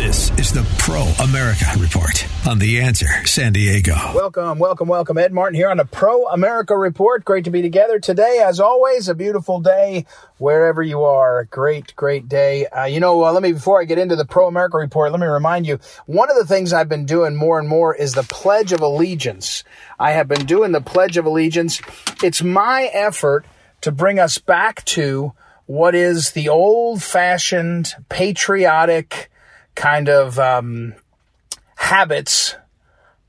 This is the Pro America Report on The Answer San Diego. Welcome, welcome, welcome. Ed Martin here on the Pro America Report. Great to be together today. As always, a beautiful day wherever you are. Great, great day. Uh, you know, uh, let me, before I get into the Pro America Report, let me remind you one of the things I've been doing more and more is the Pledge of Allegiance. I have been doing the Pledge of Allegiance. It's my effort to bring us back to what is the old fashioned patriotic, kind of um, habits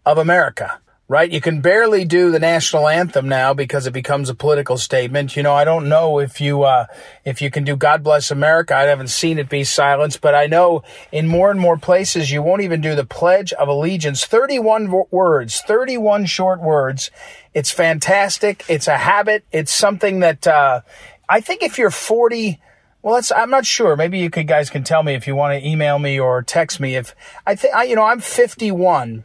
of America, right? You can barely do the national anthem now because it becomes a political statement. You know, I don't know if you uh, if you can do "God Bless America." I haven't seen it be silenced, but I know in more and more places you won't even do the Pledge of Allegiance. Thirty-one words, thirty-one short words. It's fantastic. It's a habit. It's something that uh, I think if you're forty. 40 well, that's, I'm not sure. Maybe you could, guys can tell me if you want to email me or text me. If I think, I, you know, I'm 51.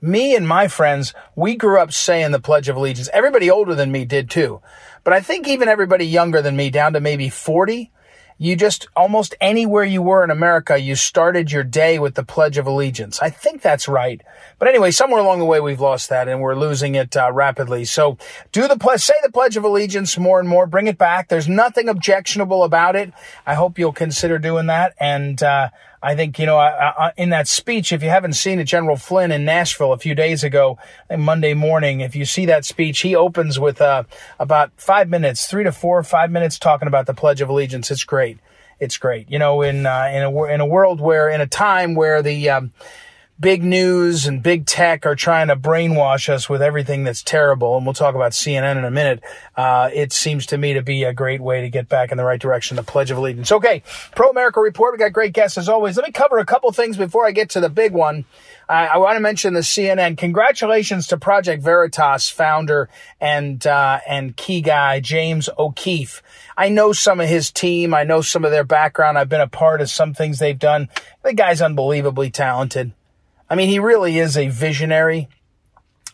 Me and my friends, we grew up saying the Pledge of Allegiance. Everybody older than me did too. But I think even everybody younger than me, down to maybe 40, you just almost anywhere you were in America, you started your day with the Pledge of Allegiance. I think that's right. But anyway, somewhere along the way, we've lost that and we're losing it uh, rapidly. So do the pledge, say the Pledge of Allegiance more and more. Bring it back. There's nothing objectionable about it. I hope you'll consider doing that. And uh, I think, you know, in that speech, if you haven't seen it, General Flynn in Nashville a few days ago, Monday morning, if you see that speech, he opens with uh, about five minutes, three to four, five minutes talking about the Pledge of Allegiance. It's great. It's great. You know, in, uh, in a, in a world where, in a time where the, um, big news and big tech are trying to brainwash us with everything that's terrible, and we'll talk about CNN in a minute, uh, it seems to me to be a great way to get back in the right direction, the Pledge of Allegiance. Okay, Pro America Report, we got great guests as always. Let me cover a couple things before I get to the big one. I, I want to mention the CNN. Congratulations to Project Veritas founder and, uh, and key guy, James O'Keefe. I know some of his team. I know some of their background. I've been a part of some things they've done. The guy's unbelievably talented. I mean, he really is a visionary,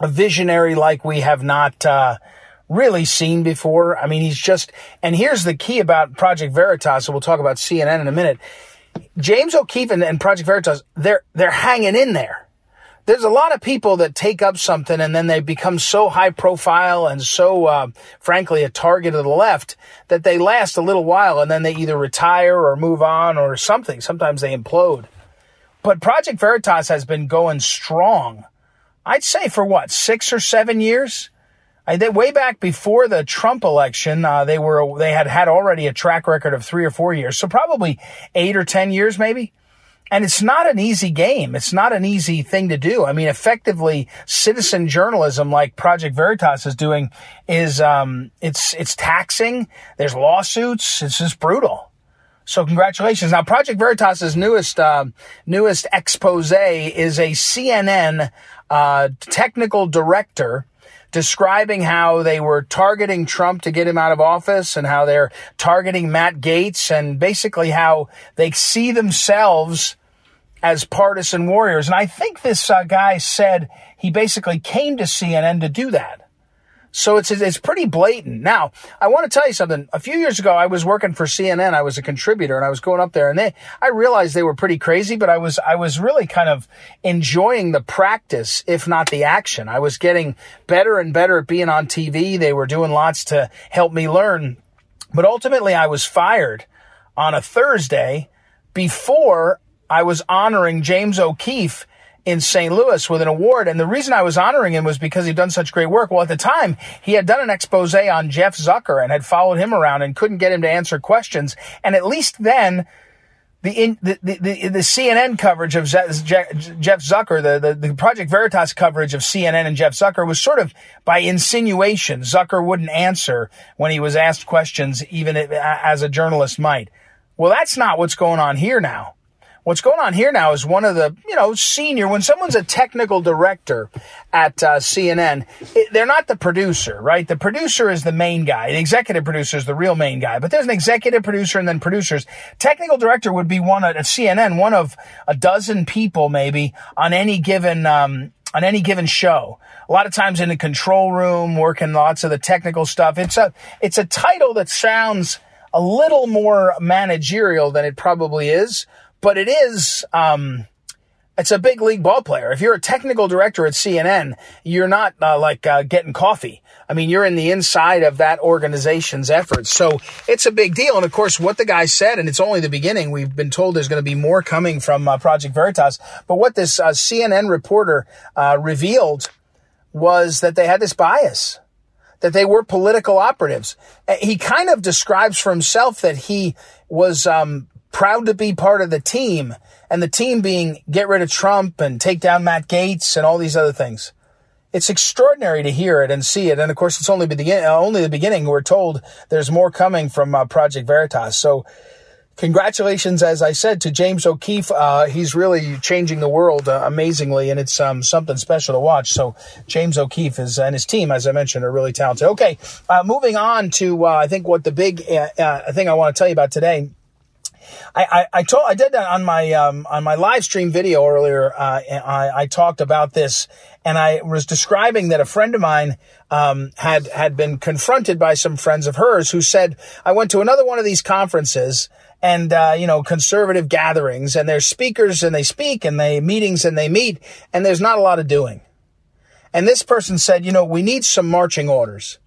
a visionary like we have not, uh, really seen before. I mean, he's just, and here's the key about Project Veritas. So we'll talk about CNN in a minute. James O'Keefe and, and Project Veritas, they're, they're hanging in there. There's a lot of people that take up something and then they become so high profile and so, uh, frankly, a target of the left that they last a little while and then they either retire or move on or something. Sometimes they implode. But Project Veritas has been going strong. I'd say for what, six or seven years? I, they, way back before the Trump election, uh, they were they had had already a track record of three or four years, so probably eight or ten years, maybe. And it's not an easy game. It's not an easy thing to do. I mean, effectively, citizen journalism like Project Veritas is doing is um, it's it's taxing. There's lawsuits. It's just brutal. So congratulations. Now, Project Veritas's newest uh, newest expose is a CNN uh, technical director describing how they were targeting Trump to get him out of office and how they're targeting Matt Gaetz and basically how they see themselves as partisan warriors. And I think this uh, guy said he basically came to CNN to do that. So it's, it's pretty blatant. Now, I want to tell you something. A few years ago, I was working for CNN. I was a contributor and I was going up there and they, I realized they were pretty crazy, but I was, I was really kind of enjoying the practice, if not the action. I was getting better and better at being on TV. They were doing lots to help me learn. But ultimately, I was fired on a Thursday before I was honoring James O'Keefe in St. Louis with an award. And the reason I was honoring him was because he'd done such great work. Well, at the time, he had done an expose on Jeff Zucker and had followed him around and couldn't get him to answer questions. And at least then, the, in, the, the, the, the, CNN coverage of Jeff Zucker, the, the, the Project Veritas coverage of CNN and Jeff Zucker was sort of by insinuation. Zucker wouldn't answer when he was asked questions, even as a journalist might. Well, that's not what's going on here now. What's going on here now is one of the, you know, senior, when someone's a technical director at uh, CNN, it, they're not the producer, right? The producer is the main guy. The executive producer is the real main guy. But there's an executive producer and then producers. Technical director would be one at CNN, one of a dozen people maybe on any given, um, on any given show. A lot of times in the control room, working lots of the technical stuff. It's a, it's a title that sounds a little more managerial than it probably is but it is, um, it's a big league ball player. If you're a technical director at CNN, you're not uh, like uh, getting coffee. I mean, you're in the inside of that organization's efforts. So it's a big deal. And of course, what the guy said, and it's only the beginning. We've been told there's going to be more coming from uh, Project Veritas. But what this uh, CNN reporter uh, revealed was that they had this bias. That they were political operatives. He kind of describes for himself that he was um, proud to be part of the team and the team being get rid of Trump and take down Matt Gaetz and all these other things. It's extraordinary to hear it and see it. And of course, it's only the, only the beginning. We're told there's more coming from uh, Project Veritas. So congratulations, as I said, to James O'Keefe. Uh, he's really changing the world uh, amazingly, and it's um, something special to watch. So James O'Keefe is and his team, as I mentioned, are really talented. Okay, uh, moving on to uh, I think what the big uh, thing I want to tell you about today I, I, I told, I did that on my, um, on my live stream video earlier. Uh, I, I talked about this and I was describing that a friend of mine, um, had, had been confronted by some friends of hers who said, I went to another one of these conferences and, uh, you know, conservative gatherings and there's speakers and they speak and they meetings and they meet and there's not a lot of doing. And this person said, you know, we need some marching orders.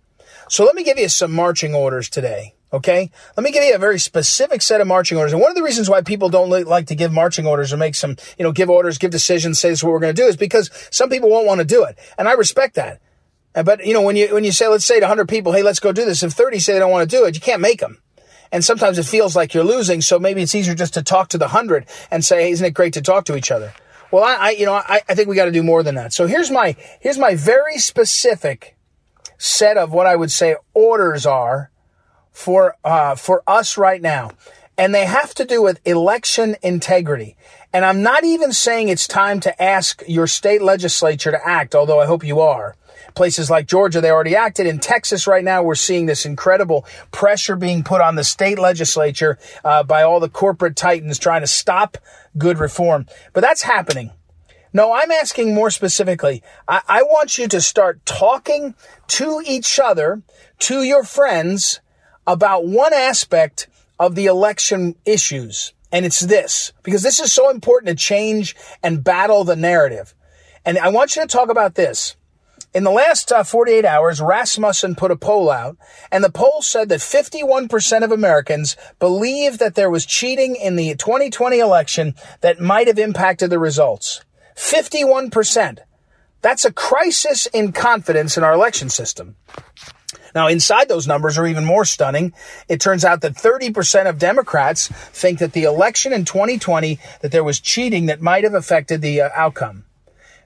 So let me give you some marching orders today. Okay. Let me give you a very specific set of marching orders. And one of the reasons why people don't like to give marching orders or make some, you know, give orders, give decisions, say this is what we're going to do is because some people won't want to do it. And I respect that. But, you know, when you, when you say, let's say to 100 people, hey, let's go do this. If 30 say they don't want to do it, you can't make them. And sometimes it feels like you're losing. So maybe it's easier just to talk to the 100 and say, hey, isn't it great to talk to each other? Well, I, I you know, I, I think we got to do more than that. So here's my, here's my very specific set of what I would say orders are for uh, for us right now, and they have to do with election integrity. And I'm not even saying it's time to ask your state legislature to act, although I hope you are. Places like Georgia, they already acted. In Texas, right now, we're seeing this incredible pressure being put on the state legislature uh, by all the corporate titans trying to stop good reform. But that's happening. No, I'm asking more specifically. I, I want you to start talking to each other, to your friends, about one aspect of the election issues. And it's this, because this is so important to change and battle the narrative. And I want you to talk about this. In the last uh, 48 hours, Rasmussen put a poll out, and the poll said that 51% of Americans believe that there was cheating in the 2020 election that might have impacted the results. 51%. That's a crisis in confidence in our election system. Now, inside those numbers are even more stunning. It turns out that 30% of Democrats think that the election in 2020, that there was cheating that might have affected the uh, outcome.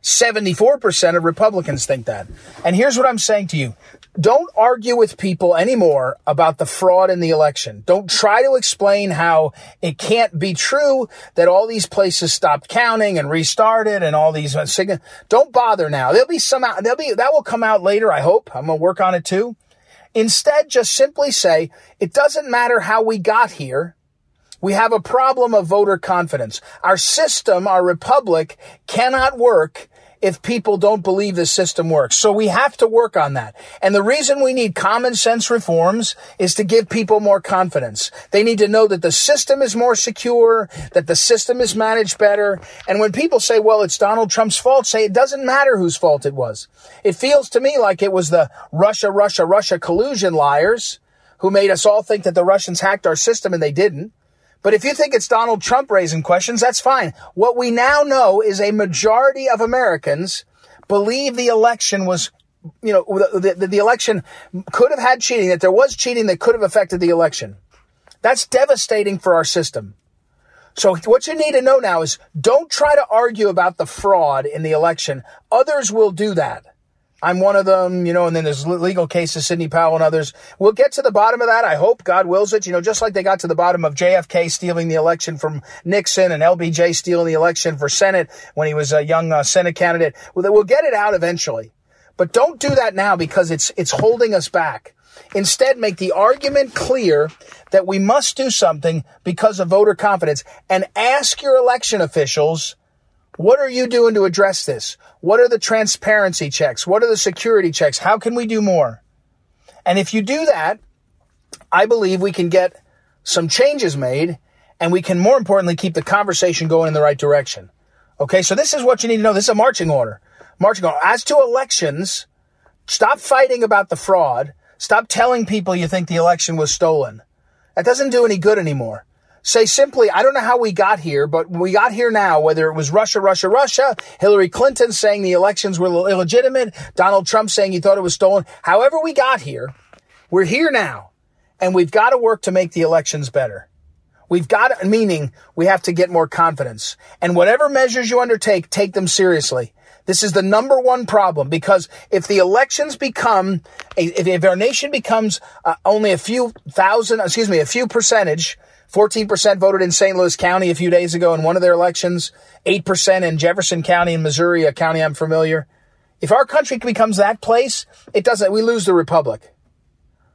74% of Republicans think that. And here's what I'm saying to you. Don't argue with people anymore about the fraud in the election. Don't try to explain how it can't be true that all these places stopped counting and restarted and all these. Uh, don't bother now. There'll be some, out, there'll be, that will come out later, I hope. I'm going to work on it too. Instead, just simply say, it doesn't matter how we got here. We have a problem of voter confidence. Our system, our republic cannot work if people don't believe the system works. So we have to work on that. And the reason we need common sense reforms is to give people more confidence. They need to know that the system is more secure, that the system is managed better. And when people say, well, it's Donald Trump's fault, say it doesn't matter whose fault it was. It feels to me like it was the Russia, Russia, Russia collusion liars who made us all think that the Russians hacked our system and they didn't. But if you think it's Donald Trump raising questions, that's fine. What we now know is a majority of Americans believe the election was, you know, the, the, the, election could have had cheating, that there was cheating that could have affected the election. That's devastating for our system. So what you need to know now is don't try to argue about the fraud in the election. Others will do that. I'm one of them, you know, and then there's legal cases, Sidney Powell and others. We'll get to the bottom of that. I hope God wills it. You know, just like they got to the bottom of JFK stealing the election from Nixon and LBJ stealing the election for Senate when he was a young uh, Senate candidate. Well, we'll get it out eventually. But don't do that now because it's, it's holding us back. Instead, make the argument clear that we must do something because of voter confidence and ask your election officials what are you doing to address this? What are the transparency checks? What are the security checks? How can we do more? And if you do that, I believe we can get some changes made and we can more importantly keep the conversation going in the right direction. Okay, so this is what you need to know. This is a marching order. Marching order. As to elections, stop fighting about the fraud. Stop telling people you think the election was stolen. That doesn't do any good anymore say simply, I don't know how we got here, but we got here now, whether it was Russia, Russia, Russia, Hillary Clinton saying the elections were illegitimate, Donald Trump saying he thought it was stolen. However we got here, we're here now and we've got to work to make the elections better. We've got, meaning we have to get more confidence and whatever measures you undertake, take them seriously. This is the number one problem because if the elections become, if, our nation becomes uh, only a few thousand, excuse me, a few percentage 14% voted in St. Louis County a few days ago in one of their elections, 8% in Jefferson County in Missouri, a county I'm familiar. If our country becomes that place, it doesn't, we lose the republic.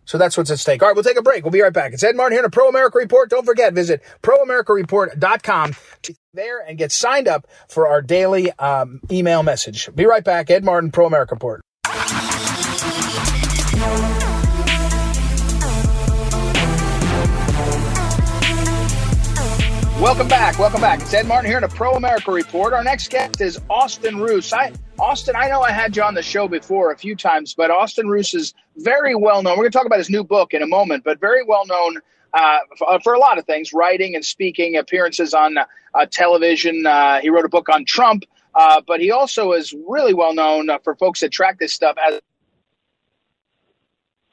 So that's what's at stake. All right, we'll take a break. We'll be right back. It's Ed Martin here in a Pro America Report. Don't forget, visit proamericareport.com to there and get signed up for our daily um, email message. Be right back. Ed Martin, Pro America Report. Welcome back. Welcome back. It's Ed Martin here in a Pro America Report. Our next guest is Austin Ruse. I, Austin, I know I had you on the show before a few times, but Austin Ruse is very well known. We're going to talk about his new book in a moment, but very well known uh, for, for, a lot of things writing and speaking, appearances on uh, television. Uh, he wrote a book on Trump, uh, but he also is really well known uh, for folks that track this stuff as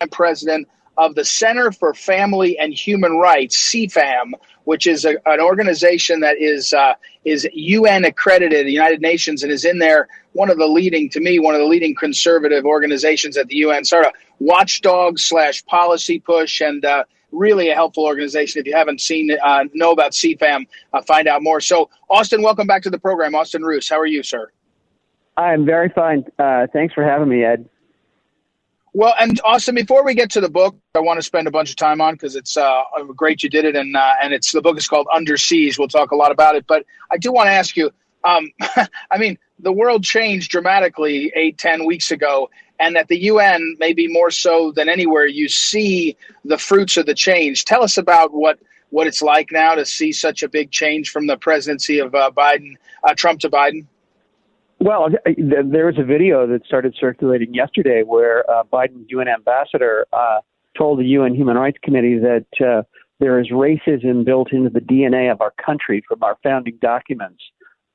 president of the Center for Family and Human Rights, CFAM, which is a, an organization that is uh, is UN accredited, the United Nations, and is in there one of the leading, to me, one of the leading conservative organizations at the UN, sort of watchdog slash policy push, and uh, really a helpful organization. If you haven't seen uh, know about CFAM, uh, find out more. So, Austin, welcome back to the program. Austin Ruse, how are you, sir? I'm very fine. Uh, thanks for having me, Ed. Well, and Austin, before we get to the book, I want to spend a bunch of time on because it's uh, great you did it, and uh, and it's the book is called Under. We'll talk a lot about it, but I do want to ask you. Um, I mean, the world changed dramatically eight, ten weeks ago, and at the UN, maybe more so than anywhere, you see the fruits of the change. Tell us about what what it's like now to see such a big change from the presidency of uh, Biden, uh, Trump to Biden. Well, there was a video that started circulating yesterday where uh, Biden's UN ambassador uh, told the UN Human Rights Committee that uh, there is racism built into the DNA of our country from our founding documents.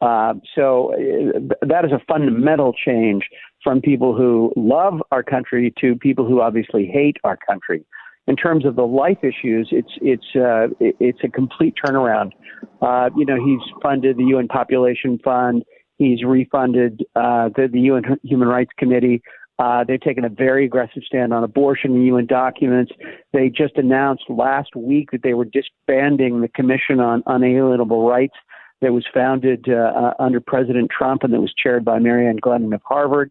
Uh, so uh, that is a fundamental change from people who love our country to people who obviously hate our country. In terms of the life issues, it's it's uh, it's a complete turnaround. You know, he's funded the UN Population Fund. He's refunded uh, the, the UN Human Rights Committee. Uh, they've taken a very aggressive stand on abortion in UN documents. They just announced last week that they were disbanding the Commission on Unalienable Rights that was founded uh, uh, under President Trump and that was chaired by Mary Ann Glendon of Harvard.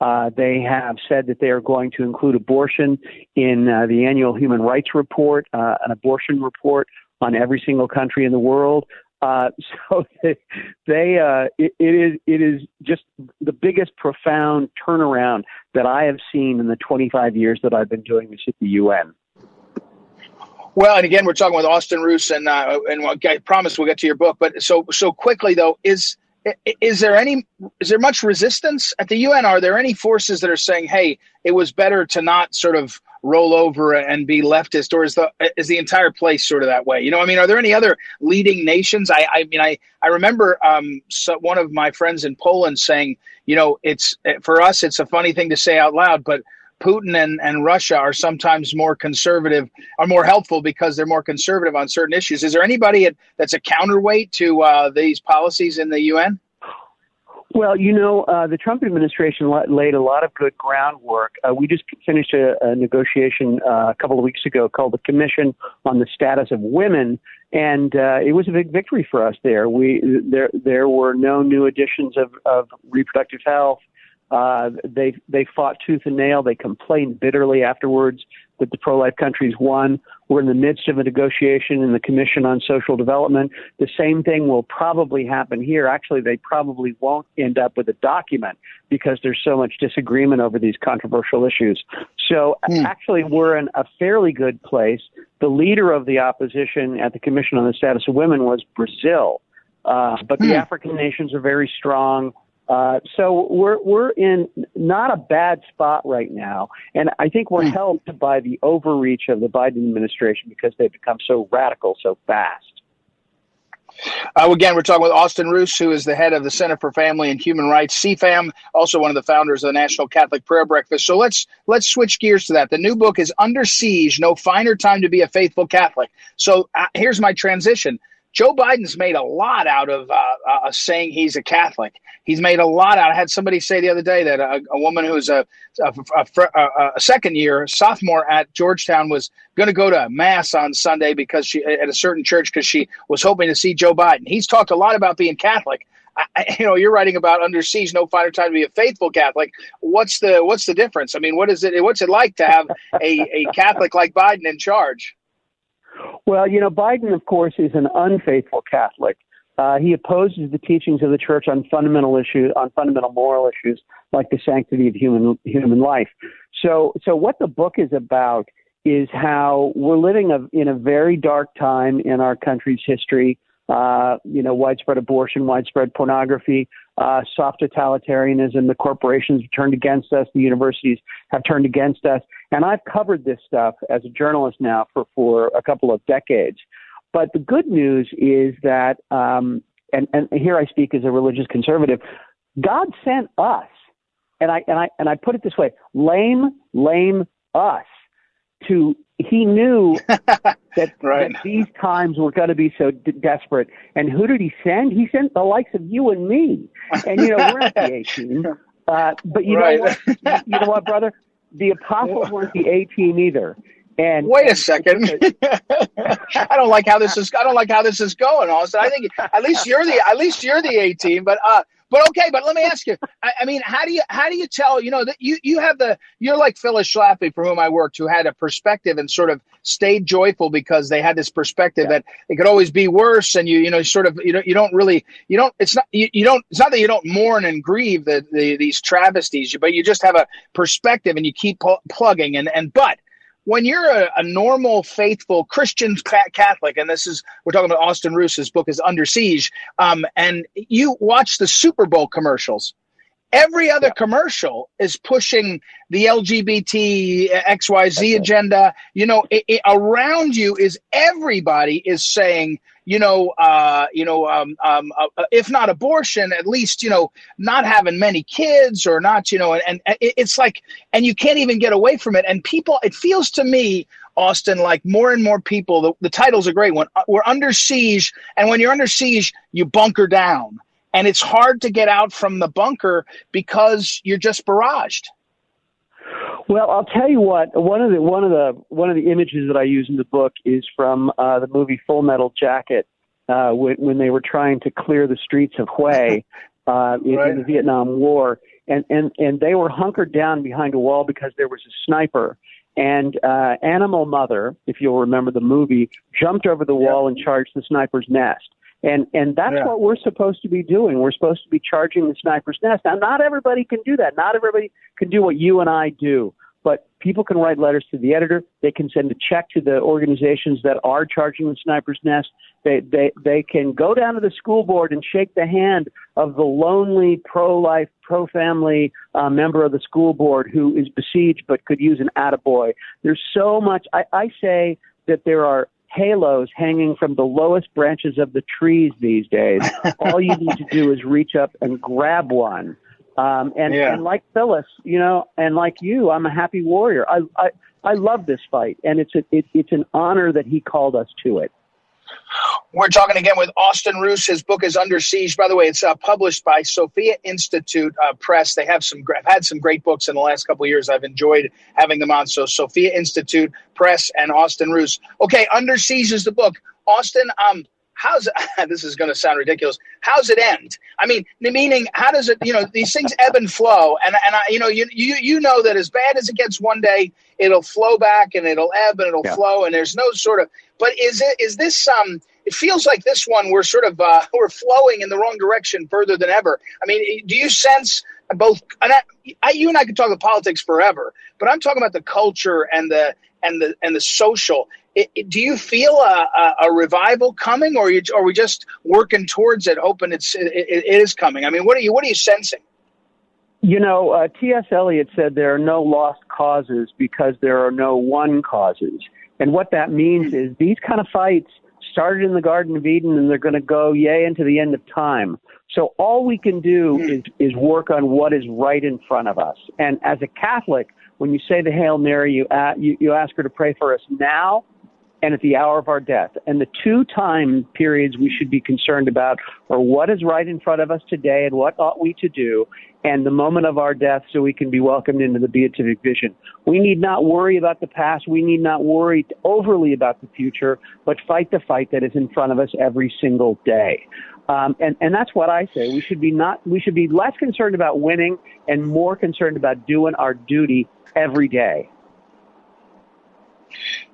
Uh, they have said that they are going to include abortion in uh, the annual human rights report, uh, an abortion report on every single country in the world. Uh, so they, uh, it, it is it is just the biggest profound turnaround that I have seen in the 25 years that I've been doing this at the UN. Well, and again, we're talking with Austin Ruse, and uh, and I promise we'll get to your book. But so so quickly though, is is there any is there much resistance at the UN? Are there any forces that are saying, "Hey, it was better to not sort of roll over and be leftist, or is the is the entire place sort of that way? You know, I mean, are there any other leading nations? I, I mean, I I remember um, so one of my friends in Poland saying, you know, it's for us, it's a funny thing to say out loud, but Putin and, and Russia are sometimes more conservative, are more helpful because they're more conservative on certain issues. Is there anybody that's a counterweight to uh, these policies in the UN? Well, you know, uh, the Trump administration laid a lot of good groundwork. Uh, we just finished a, a negotiation uh, a couple of weeks ago called the Commission on the Status of Women, and uh, it was a big victory for us there. We there there were no new additions of, of reproductive health. Uh, they they fought tooth and nail. They complained bitterly afterwards that the pro-life countries won. We're in the midst of a negotiation in the Commission on Social Development. The same thing will probably happen here. Actually, they probably won't end up with a document because there's so much disagreement over these controversial issues. So hmm. actually, we're in a fairly good place. The leader of the opposition at the Commission on the Status of Women was Brazil. Uh, but the hmm. African nations are very strong. Uh, so we're we're in not a bad spot right now, and I think we're hmm. helped by the overreach of the Biden administration because they've become so radical so fast. Uh, again, we're talking with Austin Ruse, who is the head of the Center for Family and Human Rights, CFAM, also one of the founders of the National Catholic Prayer Breakfast. So let's let's switch gears to that. The new book is Under Siege: No Finer Time to Be a Faithful Catholic. So uh, here's my transition. Joe Biden's made a lot out of uh, uh, saying he's a Catholic. He's made a lot out. I had somebody say the other day that a, a woman who's a, a, a, second year sophomore at Georgetown was going to go to mass on Sunday because she at a certain church because she was hoping to see Joe Biden. He's talked a lot about being Catholic. I, you know, you're writing about under siege, no finer time to be a faithful Catholic. What's the what's the difference? I mean, what is it? What's it like to have a, a Catholic like Biden in charge? Well, you know, Biden, of course, is an unfaithful Catholic. Uh, he opposes the teachings of the church on fundamental issues, on fundamental moral issues like the sanctity of human human life. So, so what the book is about is how we're living a, in a very dark time in our country's history. Uh, you know, widespread abortion, widespread pornography, uh, soft totalitarianism. The corporations have turned against us. The universities have turned against us. And I've covered this stuff as a journalist now for, for a couple of decades. But the good news is that, um, and, and here I speak as a religious conservative, God sent us, and I, and I, and I put it this way lame, lame us to he knew that, right. that, these times were going to be so d- desperate. And who did he send? He sent the likes of you and me. And you know we're not the A team, uh, but you right. know what? You know what, brother? The apostles weren't the A team either. And wait a second, I don't like how this is. I don't like how this is going, Austin. I think at least you're the at least you're the A team, but uh, but okay, but let me ask you. I, I, mean, how do you how do you tell? You know that you you have the you're like Phyllis Schlafly, for whom I worked, who had a perspective and sort of stayed joyful because they had this perspective yeah. that it could always be worse, and you you know sort of you don't you don't really you don't it's not you, you don't it's not that you don't mourn and grieve the, the these travesties, but you just have a perspective and you keep pl- plugging and and but when you're a, a, normal, faithful Christian Catholic, and this is we're talking about Austin Ruse's book is Under Siege, um, and you watch the Super Bowl commercials. Every other yeah. commercial is pushing the LGBT XYZ agenda. You know, it, it, around you is everybody is saying you know, uh, you know, um, um, uh, if not abortion, at least you know, not having many kids or not, you know, and, and it's like, and you can't even get away from it. And people, it feels to me, Austin, like more and more people. The, the title's a great one. Uh, we're under siege, and when you're under siege, you bunker down, and it's hard to get out from the bunker because you're just barraged. Well, I'll tell you what. One of the one of the one of the images that I use in the book is from uh, the movie Full Metal Jacket, uh, when, when they were trying to clear the streets of Hue uh, in, right. in the Vietnam War, and and and they were hunkered down behind a wall because there was a sniper. And uh, Animal Mother, if you'll remember the movie, jumped over the wall and charged the sniper's nest. And and that's yeah. what we're supposed to be doing. We're supposed to be charging the sniper's nest. Now, not everybody can do that. Not everybody can do what you and I do. But people can write letters to the editor. They can send a check to the organizations that are charging the sniper's nest. They they they can go down to the school board and shake the hand of the lonely pro-life, pro-family uh, member of the school board who is besieged but could use an attaboy. There's so much. I, I say that there are halos hanging from the lowest branches of the trees these days. All you need to do is reach up and grab one. Um, and, yeah. and like Phyllis, you know, and like you, I'm a happy warrior. I, I, I love this fight, and it's a, it, it's an honor that he called us to it. We're talking again with Austin Ruse. His book is Under Siege. By the way, it's uh, published by Sophia Institute uh, Press. They have some have had some great books in the last couple years. I've enjoyed having them on. So Sophia Institute Press and Austin Ruse. Okay, Under Siege is the book. Austin, um, how's this is going to sound ridiculous how's it end i mean meaning how does it you know these things ebb and flow and and i you know you you, you know that as bad as it gets one day it'll flow back and it'll ebb and it'll yeah. flow and there's no sort of but is it is this um it feels like this won we're sort of uh, we're flowing in the wrong direction further than ever i mean do you sense both and I, I, you and i could talk about politics forever but i'm talking about the culture and the and the and the social it, it, do you feel a, a, a revival coming, or are, you, are, we just working towards it, hoping it's it, it is coming? I mean, what are you what are you sensing? You know, uh, T.S. Eliot said there are no lost causes because there are no one causes, and what that means is these kind of fights started in the Garden of Eden, and they're going to go yay into the end of time. So all we can do is is work on what is right in front of us. And as a Catholic, when you say the Hail Mary, you, uh, you, you ask her to pray for us now and at the hour of our death. And the two time periods we should be concerned about are what is right in front of us today and what ought we to do, and the moment of our death so we can be welcomed into the beatific vision. We need not worry about the past. We need not worry overly about the future, but fight the fight that is in front of us every single day. Um, and, and that's what I say. We should be not, we should be less concerned about winning and more concerned about doing our duty every day.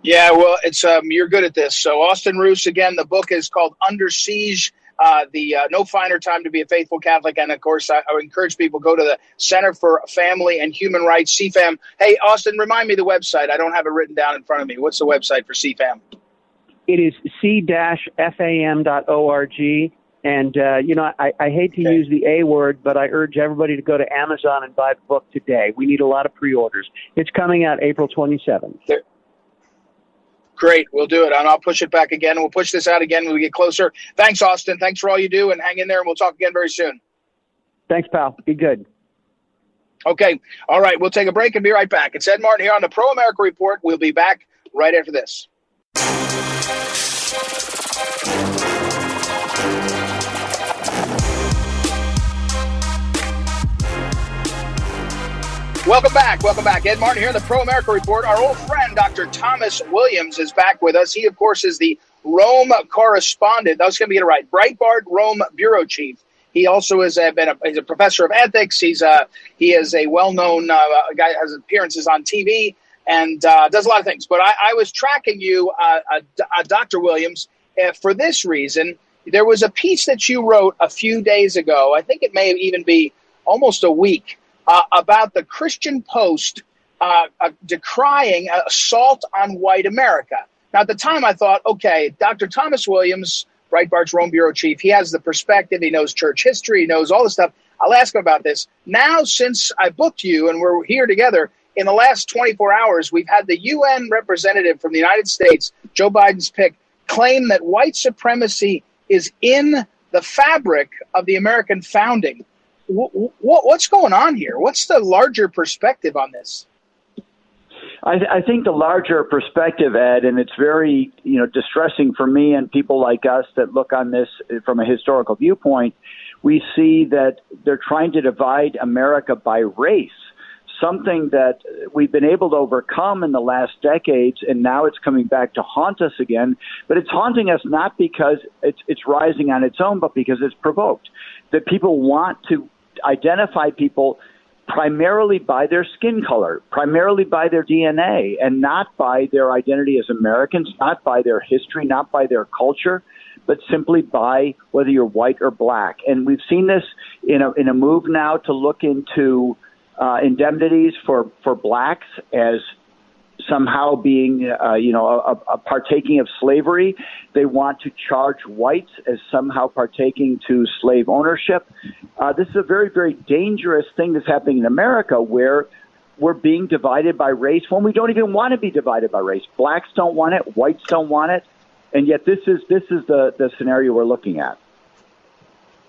Yeah, well, it's um, you're good at this. So Austin Ruse again. The book is called Under Siege. Uh, the uh, No Finer Time to Be a Faithful Catholic, and of course, I, I encourage people go to the Center for Family and Human Rights, CFAM. Hey, Austin, remind me the website. I don't have it written down in front of me. What's the website for CFAM? It is c-fam.org. And, uh, you know, I, I hate to okay. use the A word, but I urge everybody to go to Amazon and buy the book today. We need a lot of pre orders. It's coming out April 27th. There, Great, we'll do it, and I'll push it back again. We'll push this out again when we get closer. Thanks, Austin. Thanks for all you do, and hang in there, and we'll talk again very soon. Thanks, pal. Be good. Okay. All right. We'll take a break and be right back. It's Ed Martin here on the Pro America Report. We'll be back right after this. Welcome back. Welcome back. Ed Martin here in the Pro America Report. Our old friend, Dr. Thomas Williams, is back with us. He, of course, is the Rome correspondent. I was going to be it right. Breitbart Rome bureau chief. He also has been a, he's a professor of ethics. He's a, he is a well-known uh, guy, has appearances on TV and uh, does a lot of things. But I, I was tracking you, uh, uh Dr. Williams, uh, for this reason. There was a piece that you wrote a few days ago. I think it may even be almost a week uh, about the Christian Post uh, uh, decrying assault on white America. Now, at the time, I thought, okay, Dr. Thomas Williams, Breitbart's Rome bureau chief, he has the perspective, he knows church history, he knows all this stuff. I'll ask him about this. Now, since I booked you and we're here together, in the last 24 hours, we've had the UN representative from the United States, Joe Biden's pick, claim that white supremacy is in the fabric of the American founding what, what's going on here? What's the larger perspective on this? I, th- I think the larger perspective, Ed, and it's very you know distressing for me and people like us that look on this from a historical viewpoint. We see that they're trying to divide America by race, something that we've been able to overcome in the last decades, and now it's coming back to haunt us again. But it's haunting us not because it's it's rising on its own, but because it's provoked. That people want to identify people primarily by their skin color, primarily by their DNA, and not by their identity as Americans, not by their history, not by their culture, but simply by whether you're white or black. And we've seen this in a, in a move now to look into uh, indemnities for, for blacks as somehow being, uh, you know, a, a partaking of slavery. They want to charge whites as somehow partaking to slave ownership. Uh, this is a very, very dangerous thing that's happening in America where we're being divided by race when we don't even want to be divided by race. Blacks don't want it, whites don't want it, and yet this is this is the, the scenario we're looking at.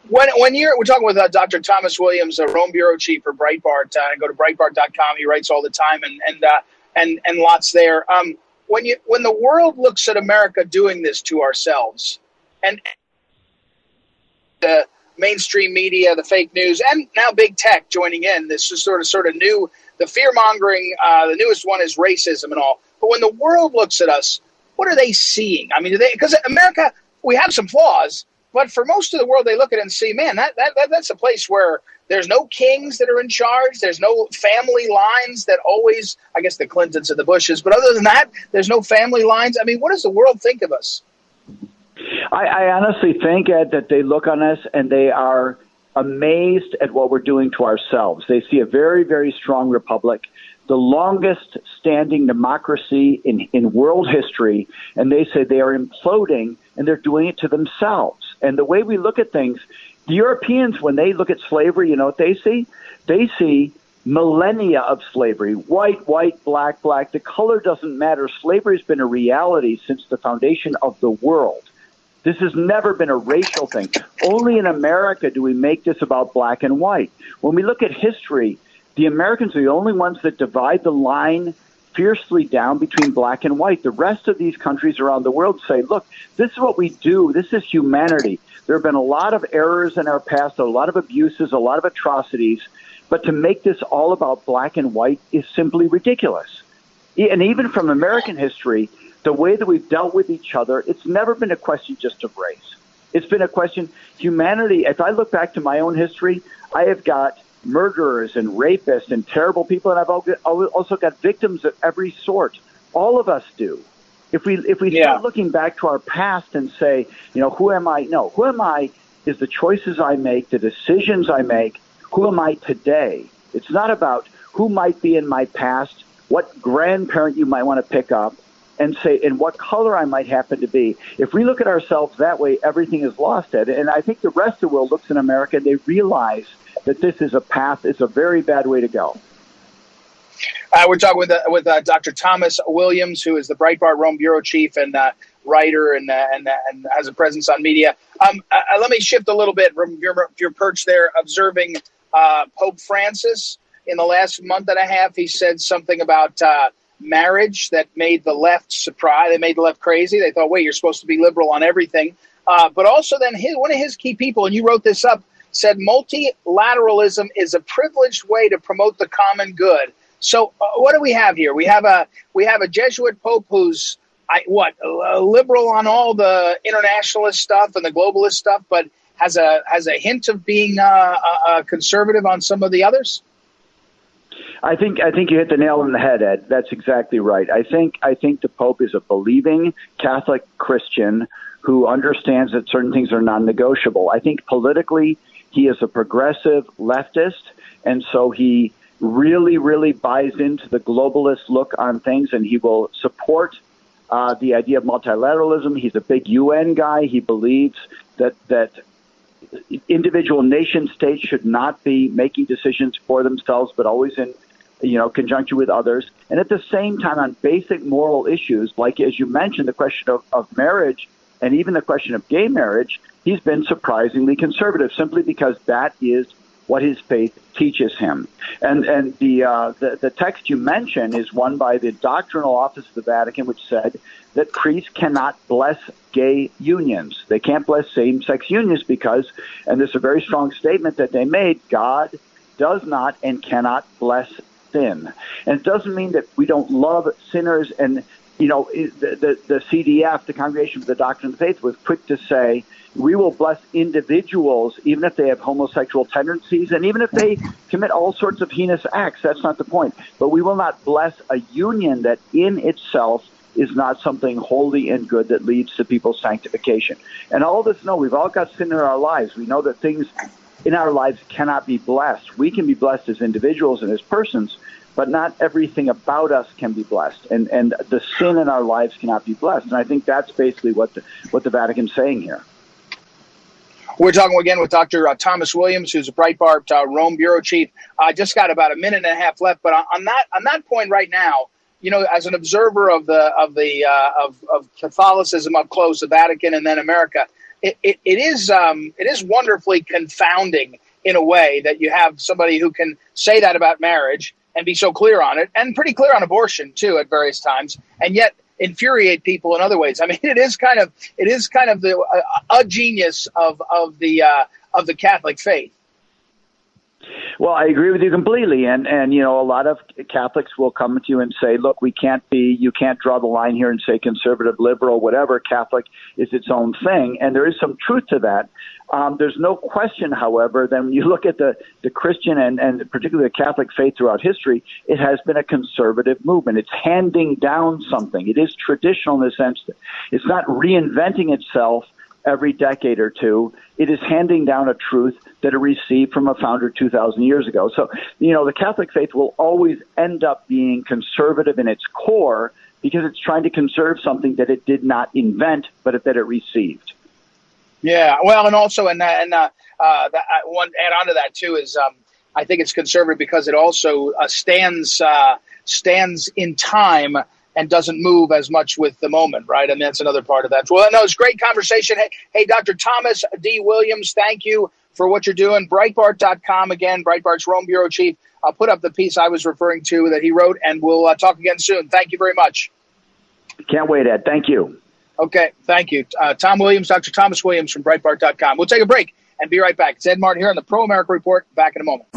When, when you're we're talking with uh, Dr. Thomas Williams, a Rome bureau chief for Breitbart, uh, go to Breitbart.com. He writes all the time, and and uh, and and lots there. Um, when you when the world looks at America doing this to ourselves, and the mainstream media, the fake news, and now big tech joining in, this is sort of sort of new. The fear mongering, uh, the newest one is racism and all. But when the world looks at us, what are they seeing? I mean, because America, we have some flaws, but for most of the world, they look at it and see, man, that, that, that that's a place where there's no kings that are in charge. There's no family lines that always, I guess the Clintons and the Bushes, but other than that, there's no family lines. I mean, what does the world think of us? I, I honestly think, Ed, that they look on us and they are amazed at what we're doing to ourselves. They see a very, very strong republic, the longest standing democracy in, in world history, and they say they are imploding and they're doing it to themselves. And the way we look at things, the Europeans, when they look at slavery, you know what they see? They see millennia of slavery white, white, black, black. The color doesn't matter. Slavery has been a reality since the foundation of the world. This has never been a racial thing. Only in America do we make this about black and white. When we look at history, the Americans are the only ones that divide the line fiercely down between black and white. The rest of these countries around the world say, look, this is what we do. This is humanity. There have been a lot of errors in our past, a lot of abuses, a lot of atrocities, but to make this all about black and white is simply ridiculous. And even from American history, the way that we've dealt with each other, it's never been a question just of race. It's been a question, humanity. If I look back to my own history, I have got murderers and rapists and terrible people, and I've also got victims of every sort. All of us do. If we if we yeah. start looking back to our past and say, you know, who am I? No, who am I is the choices I make, the decisions I make. Who am I today? It's not about who might be in my past, what grandparent you might want to pick up, and say, and what color I might happen to be. If we look at ourselves that way, everything is lost. Ed. And I think the rest of the world looks in America and they realize that this is a path, it's a very bad way to go. Uh, we're talking with uh, with uh, Dr. Thomas Williams, who is the Breitbart Rome bureau chief and uh, writer, and, uh, and uh, and has a presence on media. Um, let me shift a little bit from your your perch there, observing Pope Francis in the last month and a half. He said something about marriage that made the left surprise. They made the left crazy. They thought, wait, you're supposed to be liberal on everything. but also, then his, one of his key people, and you wrote this up, said multilateralism is a privileged way to promote the common good. So uh, what do we have here? We have a we have a Jesuit pope who's I, what liberal on all the internationalist stuff and the globalist stuff, but has a has a hint of being uh, conservative on some of the others. I think I think you hit the nail on the head, Ed. That's exactly right. I think I think the Pope is a believing Catholic Christian who understands that certain things are non-negotiable. I think politically he is a progressive leftist, and so he really, really buys into the globalist look on things, and he will support uh, the idea of multilateralism. He's a big UN guy. He believes that that individual nation states should not be making decisions for themselves, but always in you know conjunction with others. And at the same time, on basic moral issues, like as you mentioned, the question of, of marriage and even the question of gay marriage, he's been surprisingly conservative simply because that is what his faith teaches him. And and the, uh, the the text you mention is one by the doctrinal office of the Vatican, which said that priests cannot bless gay unions. They can't bless same-sex unions because, and this is a very strong statement that they made. God does not and cannot bless sin, and it doesn't mean that we don't love sinners and you know, the, the, the CDF, the Congregation for the Doctrine of the Faith, was quick to say, we will bless individuals even if they have homosexual tendencies and even if they commit all sorts of heinous acts. That's not the point. But we will not bless a union that in itself is not something holy and good that leads to people's sanctification. And all of us know we've all got sin in our lives. We know that things in our lives cannot be blessed. We can be blessed as individuals and as persons, but not everything about us can be blessed, and and the sin in our lives cannot be blessed. And I think that's basically what the what the Vatican's saying here. We're talking again with Dr. Uh, Thomas Williams, who's a Breitbart uh, Rome bureau chief. I just got about a minute and a half left, but on, on, that on that point right now, you know, as an observer of the of the uh, of, of Catholicism up close, the Vatican, and then America, it, it, it is um, it is wonderfully confounding in a way that you have somebody who can say that about marriage and be so clear on it, and pretty clear on abortion too at various times, and yet infuriate people in other ways. I mean, it is kind of it is kind of the uh, a genius of of the uh, of the Catholic faith. Well, I agree with you completely, and and you know a lot of Catholics will come to you and say, look, we can't be, you can't draw the line here and say conservative, liberal, whatever. Catholic is its own thing, and there is some truth to that. Um, there's no question, however, that when you look at the the Christian and and particularly the Catholic faith throughout history, it has been a conservative movement. It's handing down something. It is traditional in the sense that it's not reinventing itself every decade or two. It is handing down a truth that it received from a founder 2,000 years ago. So, you know, the Catholic faith will always end up being conservative in its core because it's trying to conserve something that it did not invent, but that it received. Yeah, well, and also, and and uh, uh, that, uh, one add on to that too is um, I think it's conservative because it also uh, stands uh, stands in time and doesn't move as much with the moment, right? And that's another part of that. Well, no, it's great conversation. Hey, hey, Dr. Thomas D. Williams, thank you for what you're doing. Breitbart.com again, Breitbart's Rome Bureau Chief. I'll put up the piece I was referring to that he wrote, and we'll uh, talk again soon. Thank you very much. Can't wait, Ed. Thank you. Okay, thank you. Uh, Tom Williams, Dr. Thomas Williams from Breitbart.com. We'll take a break and be right back. It's Ed Martin here on the Pro America Report. Back in a moment.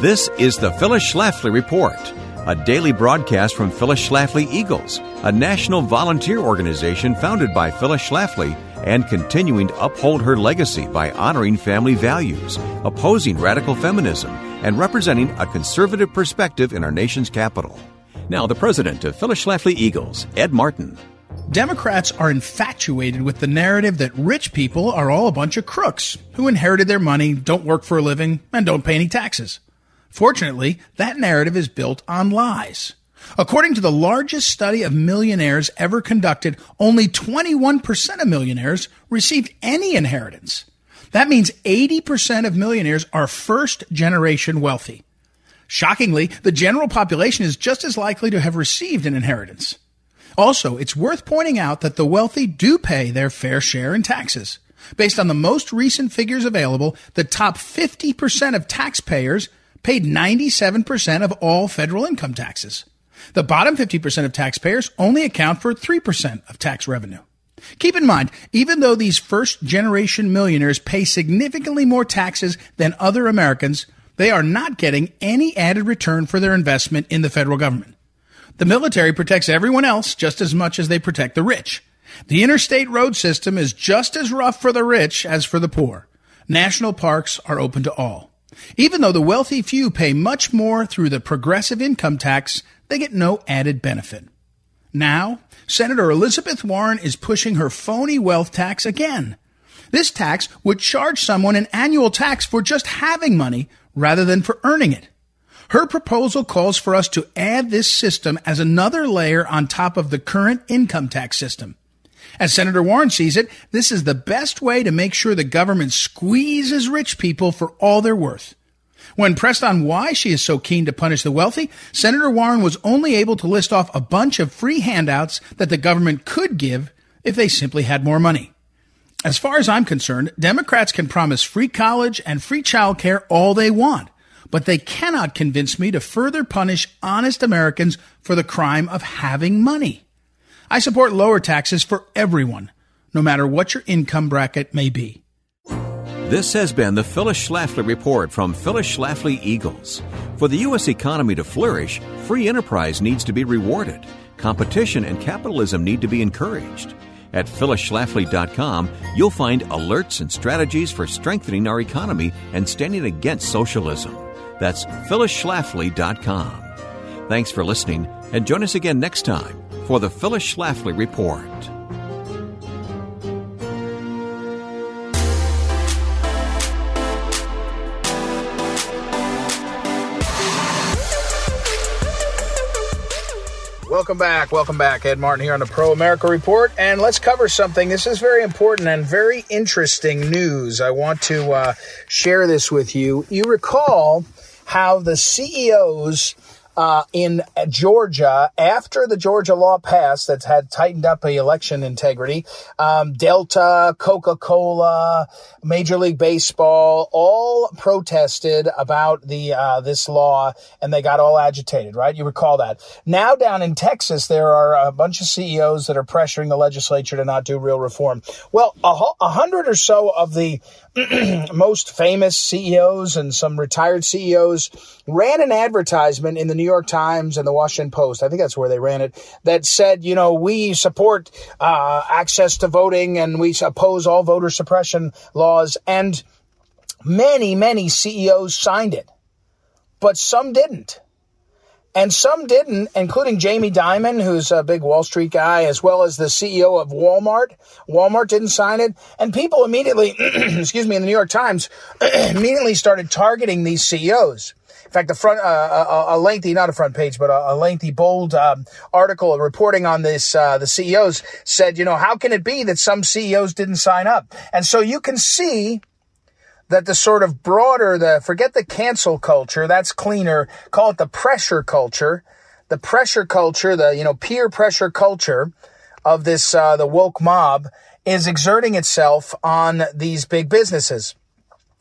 This is the Phyllis Schlafly Report a daily broadcast from Phyllis Schlafly Eagles, a national volunteer organization founded by Phyllis Schlafly and continuing to uphold her legacy by honoring family values, opposing radical feminism, and representing a conservative perspective in our nation's capital. Now, the president of Phyllis Schlafly Eagles, Ed Martin. Democrats are infatuated with the narrative that rich people are all a bunch of crooks who inherited their money, don't work for a living, and don't pay any taxes. Fortunately, that narrative is built on lies. According to the largest study of millionaires ever conducted, only 21% of millionaires received any inheritance. That means 80% of millionaires are first generation wealthy. Shockingly, the general population is just as likely to have received an inheritance. Also, it's worth pointing out that the wealthy do pay their fair share in taxes. Based on the most recent figures available, the top 50% of taxpayers paid 97% of all federal income taxes. The bottom 50% of taxpayers only account for 3% of tax revenue. Keep in mind, even though these first generation millionaires pay significantly more taxes than other Americans, they are not getting any added return for their investment in the federal government. The military protects everyone else just as much as they protect the rich. The interstate road system is just as rough for the rich as for the poor. National parks are open to all. Even though the wealthy few pay much more through the progressive income tax, they get no added benefit. Now, Senator Elizabeth Warren is pushing her phony wealth tax again. This tax would charge someone an annual tax for just having money rather than for earning it. Her proposal calls for us to add this system as another layer on top of the current income tax system. As Senator Warren sees it, this is the best way to make sure the government squeezes rich people for all they're worth. When pressed on why she is so keen to punish the wealthy, Senator Warren was only able to list off a bunch of free handouts that the government could give if they simply had more money. As far as I'm concerned, Democrats can promise free college and free childcare all they want, but they cannot convince me to further punish honest Americans for the crime of having money. I support lower taxes for everyone, no matter what your income bracket may be. This has been the Phyllis Schlafly Report from Phyllis Schlafly Eagles. For the U.S. economy to flourish, free enterprise needs to be rewarded. Competition and capitalism need to be encouraged. At phyllisschlafly.com, you'll find alerts and strategies for strengthening our economy and standing against socialism. That's phyllisschlafly.com. Thanks for listening, and join us again next time for the Phyllis Schlafly Report. Welcome back. Welcome back. Ed Martin here on the Pro America Report. And let's cover something. This is very important and very interesting news. I want to uh, share this with you. You recall how the CEOs uh, in Georgia after the Georgia law passed that had tightened up the election integrity. Um, Delta, Coca Cola, Major League Baseball, all protested about the uh, this law and they got all agitated, right? You recall that. Now down in Texas, there are a bunch of CEOs that are pressuring the legislature to not do real reform. Well, a, a hundred or so of the most famous CEOs and some retired CEOs ran an advertisement in the New York Times and the Washington Post. I think that's where they ran it. That said, you know, we support uh, access to voting and we oppose all voter suppression laws. And many, many CEOs signed it, but some didn't. And some didn't, including Jamie Dimon, who's a big Wall Street guy, as well as the CEO of Walmart. Walmart didn't sign it. And people immediately, excuse me, in the New York Times, immediately started targeting these CEOs. In fact, the front, uh, a, a, lengthy, not a front page, but a, a lengthy, bold um, article reporting on this, uh, the CEOs said, you know, how can it be that some CEOs didn't sign up? And so you can see that the sort of broader, the forget the cancel culture, that's cleaner. Call it the pressure culture, the pressure culture, the you know peer pressure culture of this uh, the woke mob is exerting itself on these big businesses.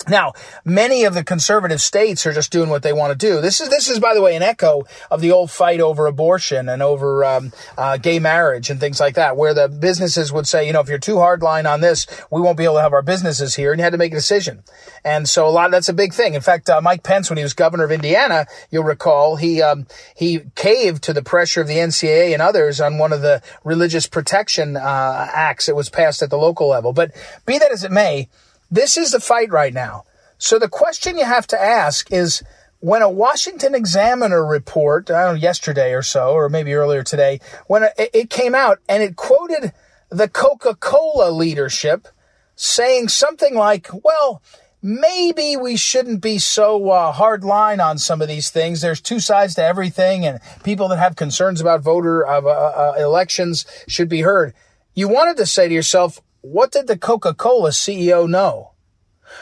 Now, many of the conservative states are just doing what they want to do. This is this is, by the way, an echo of the old fight over abortion and over um, uh, gay marriage and things like that, where the businesses would say, you know, if you're too hardline on this, we won't be able to have our businesses here, and you had to make a decision. And so, a lot that's a big thing. In fact, uh, Mike Pence, when he was governor of Indiana, you'll recall, he um, he caved to the pressure of the NCAA and others on one of the religious protection uh, acts that was passed at the local level. But be that as it may this is the fight right now. So the question you have to ask is when a Washington Examiner report, I don't know, yesterday or so, or maybe earlier today, when it came out and it quoted the Coca Cola leadership saying something like, well, maybe we shouldn't be so uh, hard line on some of these things. There's two sides to everything, and people that have concerns about voter uh, uh, elections should be heard. You wanted to say to yourself, what did the Coca Cola CEO know?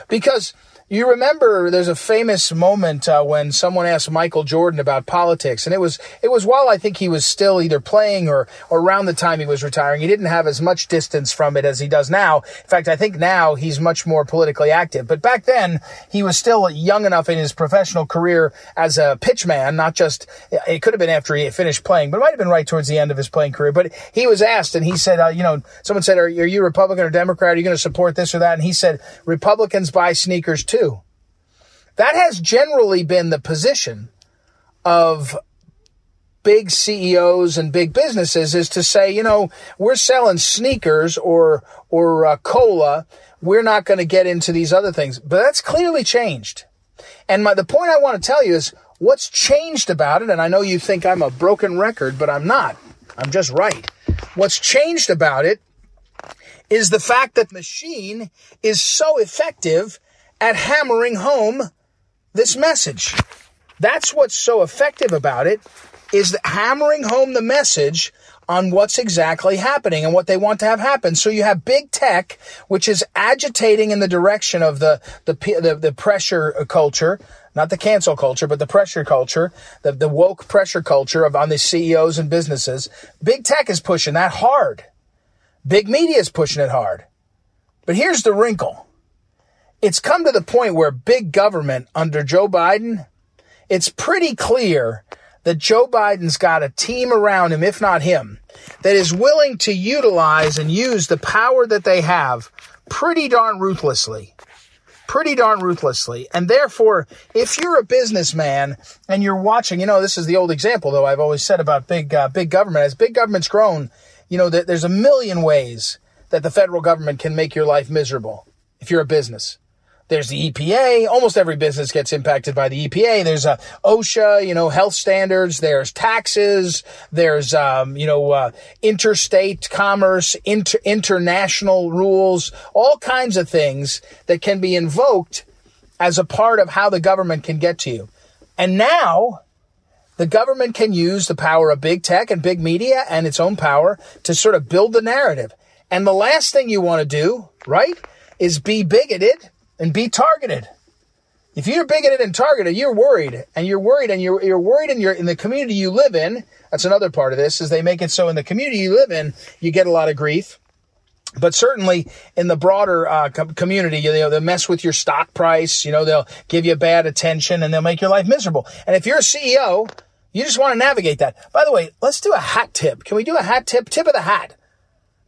Because you remember there's a famous moment uh, when someone asked Michael Jordan about politics, and it was it was while I think he was still either playing or, or around the time he was retiring. He didn't have as much distance from it as he does now. In fact, I think now he's much more politically active. But back then, he was still young enough in his professional career as a pitchman, not just it could have been after he finished playing, but it might have been right towards the end of his playing career. But he was asked, and he said, uh, you know, someone said, are, are you Republican or Democrat? Are you going to support this or that? And he said, Republicans buy sneakers too. That has generally been the position of big CEOs and big businesses is to say, you know, we're selling sneakers or or uh, cola. We're not going to get into these other things. But that's clearly changed. And my, the point I want to tell you is what's changed about it. And I know you think I'm a broken record, but I'm not. I'm just right. What's changed about it is the fact that machine is so effective at hammering home this message. That's what's so effective about it is hammering home the message on what's exactly happening and what they want to have happen. So you have big tech, which is agitating in the direction of the, the, the, the pressure culture, not the cancel culture, but the pressure culture, the, the woke pressure culture of on the CEOs and businesses. Big tech is pushing that hard. Big media is pushing it hard. But here's the wrinkle it's come to the point where big government under Joe Biden, it's pretty clear that Joe Biden's got a team around him, if not him, that is willing to utilize and use the power that they have pretty darn ruthlessly. Pretty darn ruthlessly. And therefore, if you're a businessman and you're watching, you know, this is the old example though I've always said about big, uh, big government. As big government's grown, you know, that there's a million ways that the federal government can make your life miserable if you're a business. There's the EPA. Almost every business gets impacted by the EPA. There's uh, OSHA, you know, health standards. There's taxes. There's, um, you know, uh, interstate commerce, inter- international rules, all kinds of things that can be invoked as a part of how the government can get to you. And now the government can use the power of big tech and big media and its own power to sort of build the narrative. And the last thing you want to do, right, is be bigoted and be targeted. If you're bigoted and targeted, you're worried, and you're worried, and you're you're worried in your in the community you live in. That's another part of this is they make it so in the community you live in, you get a lot of grief. but certainly in the broader uh, com- community, you know, they'll mess with your stock price. You know, they'll give you bad attention and they'll make your life miserable. And if you're a CEO, you just want to navigate that. By the way, let's do a hat tip. Can we do a hat tip? Tip of the hat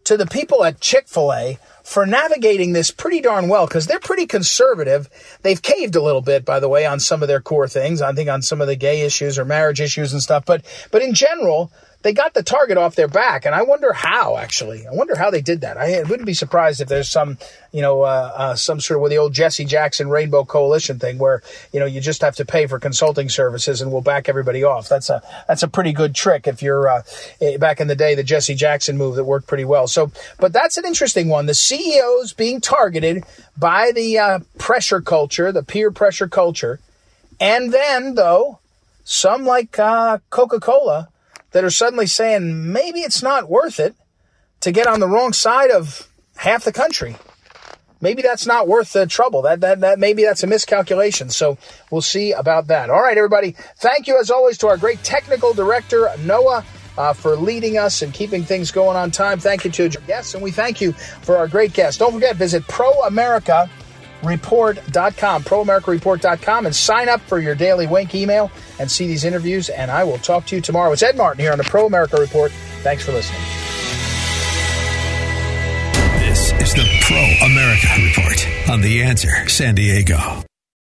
to the people at Chick fil A for navigating this pretty darn well because they're pretty conservative. They've caved a little bit, by the way, on some of their core things. I think on some of the gay issues or marriage issues and stuff. But, but in general, they got the target off their back, and I wonder how. Actually, I wonder how they did that. I wouldn't be surprised if there's some, you know, uh, uh, some sort of the old Jesse Jackson Rainbow Coalition thing, where you know you just have to pay for consulting services, and we'll back everybody off. That's a that's a pretty good trick if you're uh, eh, back in the day the Jesse Jackson move that worked pretty well. So, but that's an interesting one. The CEOs being targeted by the uh, pressure culture, the peer pressure culture, and then though some like uh, Coca Cola that are suddenly saying maybe it's not worth it to get on the wrong side of half the country. Maybe that's not worth the trouble. That, that, that maybe that's a miscalculation. So we'll see about that. All right, everybody. Thank you as always to our great technical director, Noah. Uh, for leading us and keeping things going on time. Thank you to our guests, and we thank you for our great guests. Don't forget, visit Pro America report.com, proamericareport.com, and sign up for your daily wink email and see these interviews. And I will talk to you tomorrow. It's Ed Martin here on the Pro America Report. Thanks for listening. This is the Pro America Report on The Answer San Diego.